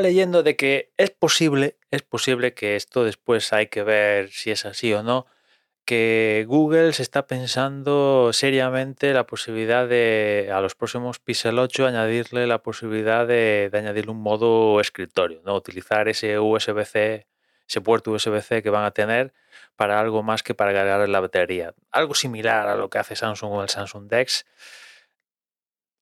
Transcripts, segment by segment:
leyendo de que es posible, es posible que esto después hay que ver si es así o no, que Google se está pensando seriamente la posibilidad de a los próximos Pixel 8 añadirle la posibilidad de, de añadirle un modo escritorio, ¿no? Utilizar ese USB-C, ese puerto USB-C que van a tener para algo más que para cargar la batería. Algo similar a lo que hace Samsung con el Samsung Dex.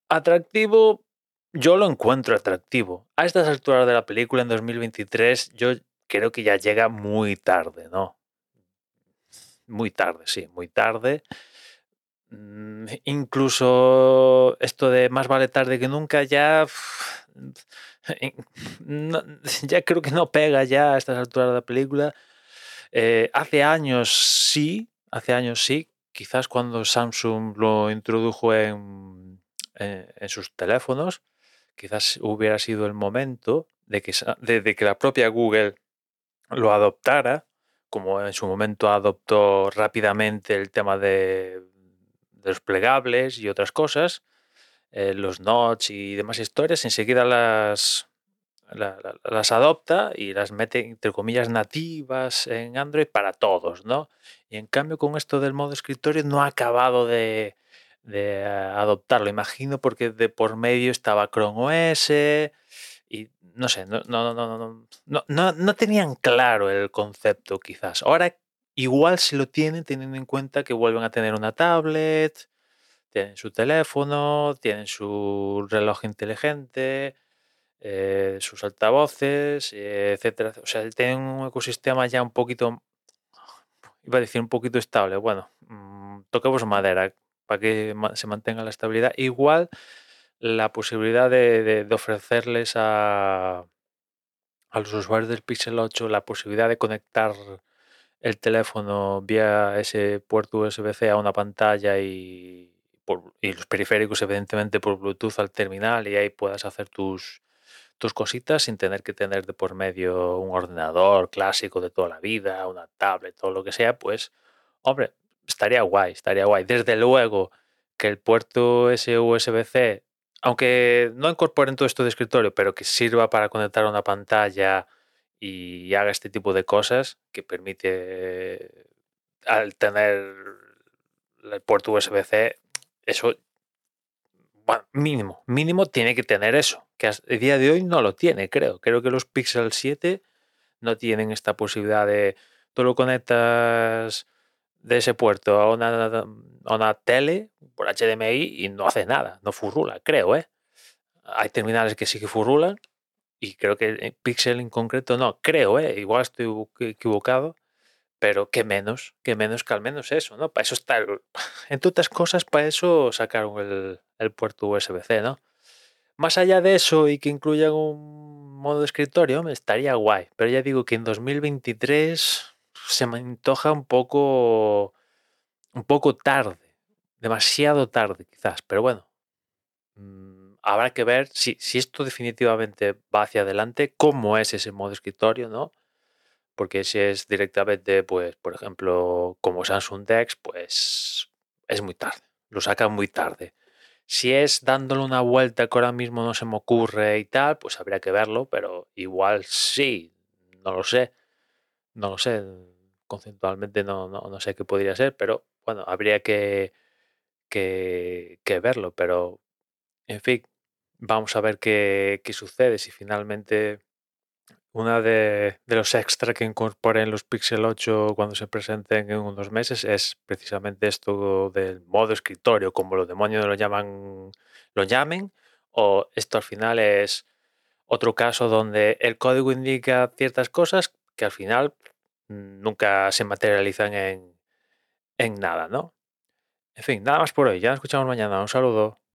Atractivo, yo lo encuentro atractivo. A estas alturas de la película en 2023, yo creo que ya llega muy tarde, ¿no? Muy tarde, sí, muy tarde. Mm, incluso esto de más vale tarde que nunca ya ya creo que no pega ya a estas alturas de la película. Eh, hace años sí, hace años sí, quizás cuando Samsung lo introdujo en, en, en sus teléfonos, quizás hubiera sido el momento de que, de, que la propia Google lo adoptara, como en su momento adoptó rápidamente el tema de, los plegables y otras cosas, eh, los notch y demás historias, enseguida las, la, la, las adopta y las mete, entre comillas, nativas en Android para todos, ¿no? Y en cambio con esto del modo escritorio no ha acabado de, de adoptarlo, imagino, porque de por medio estaba Chrome OS y no sé, no, no, no, no, no, no, no tenían claro el concepto quizás. Ahora igual si lo tienen, teniendo en cuenta que vuelven a tener una tablet, tienen su teléfono, tienen su reloj inteligente, eh, sus altavoces, eh, etcétera. O sea, tienen un ecosistema ya un poquito, iba a decir un poquito estable. Bueno, mmm, toquemos madera para que se mantenga la estabilidad. Igual la posibilidad de, ofrecerles a, los usuarios del Pixel 8 la posibilidad de conectar el teléfono vía ese puerto USB-C a una pantalla y, y los periféricos evidentemente por Bluetooth al terminal y ahí puedas hacer tus, tus cositas sin tener que tener de por medio un ordenador clásico de toda la vida, una tablet, todo lo que sea, pues, hombre, estaría guay, estaría guay. Desde luego que el puerto ese USB-C, aunque no incorporen todo esto de escritorio, pero que sirva para conectar una pantalla y haga este tipo de cosas que permite al tener el puerto USB-C, eso, bueno, mínimo, mínimo tiene que tener eso, que a día de hoy no lo tiene, creo. Creo que los Pixel 7 no tienen esta posibilidad de, tú lo conectas de ese puerto a una, a una tele por HDMI y no hace nada, no furrula, creo, ¿eh? Hay terminales que sí que furrulan y creo que Pixel en concreto no, creo, ¿eh? igual estoy equivocado, pero que menos, que menos que al menos eso, ¿no? Para eso está, el, entre otras cosas, para eso sacaron el, el puerto USB-C, ¿no? Más allá de eso y que incluyan un modo de escritorio, estaría guay, pero ya digo que en 2023 se me antoja un poco, un poco tarde, demasiado tarde quizás, pero bueno. Mmm, habrá que ver si, si esto definitivamente va hacia adelante, cómo es ese modo escritorio, ¿no? Porque si es directamente, pues, por ejemplo, como Samsung Dex, pues es muy tarde, lo sacan muy tarde. Si es dándole una vuelta que ahora mismo no se me ocurre y tal, pues habría que verlo, pero igual sí, no lo sé, no lo sé, conceptualmente no, no, no sé qué podría ser, pero bueno, habría que, que, verlo, pero en fin, vamos a ver qué, qué sucede. Si finalmente una de, de, los extra que incorporen los Pixel 8 cuando se presenten en unos meses es precisamente esto del modo escritorio, como los demonios lo llaman, lo llamen, o esto al final es otro caso donde el código indica ciertas cosas que al final nunca se materializan en, en nada, ¿no? En fin, nada más por hoy. Ya nos escuchamos mañana. Un saludo.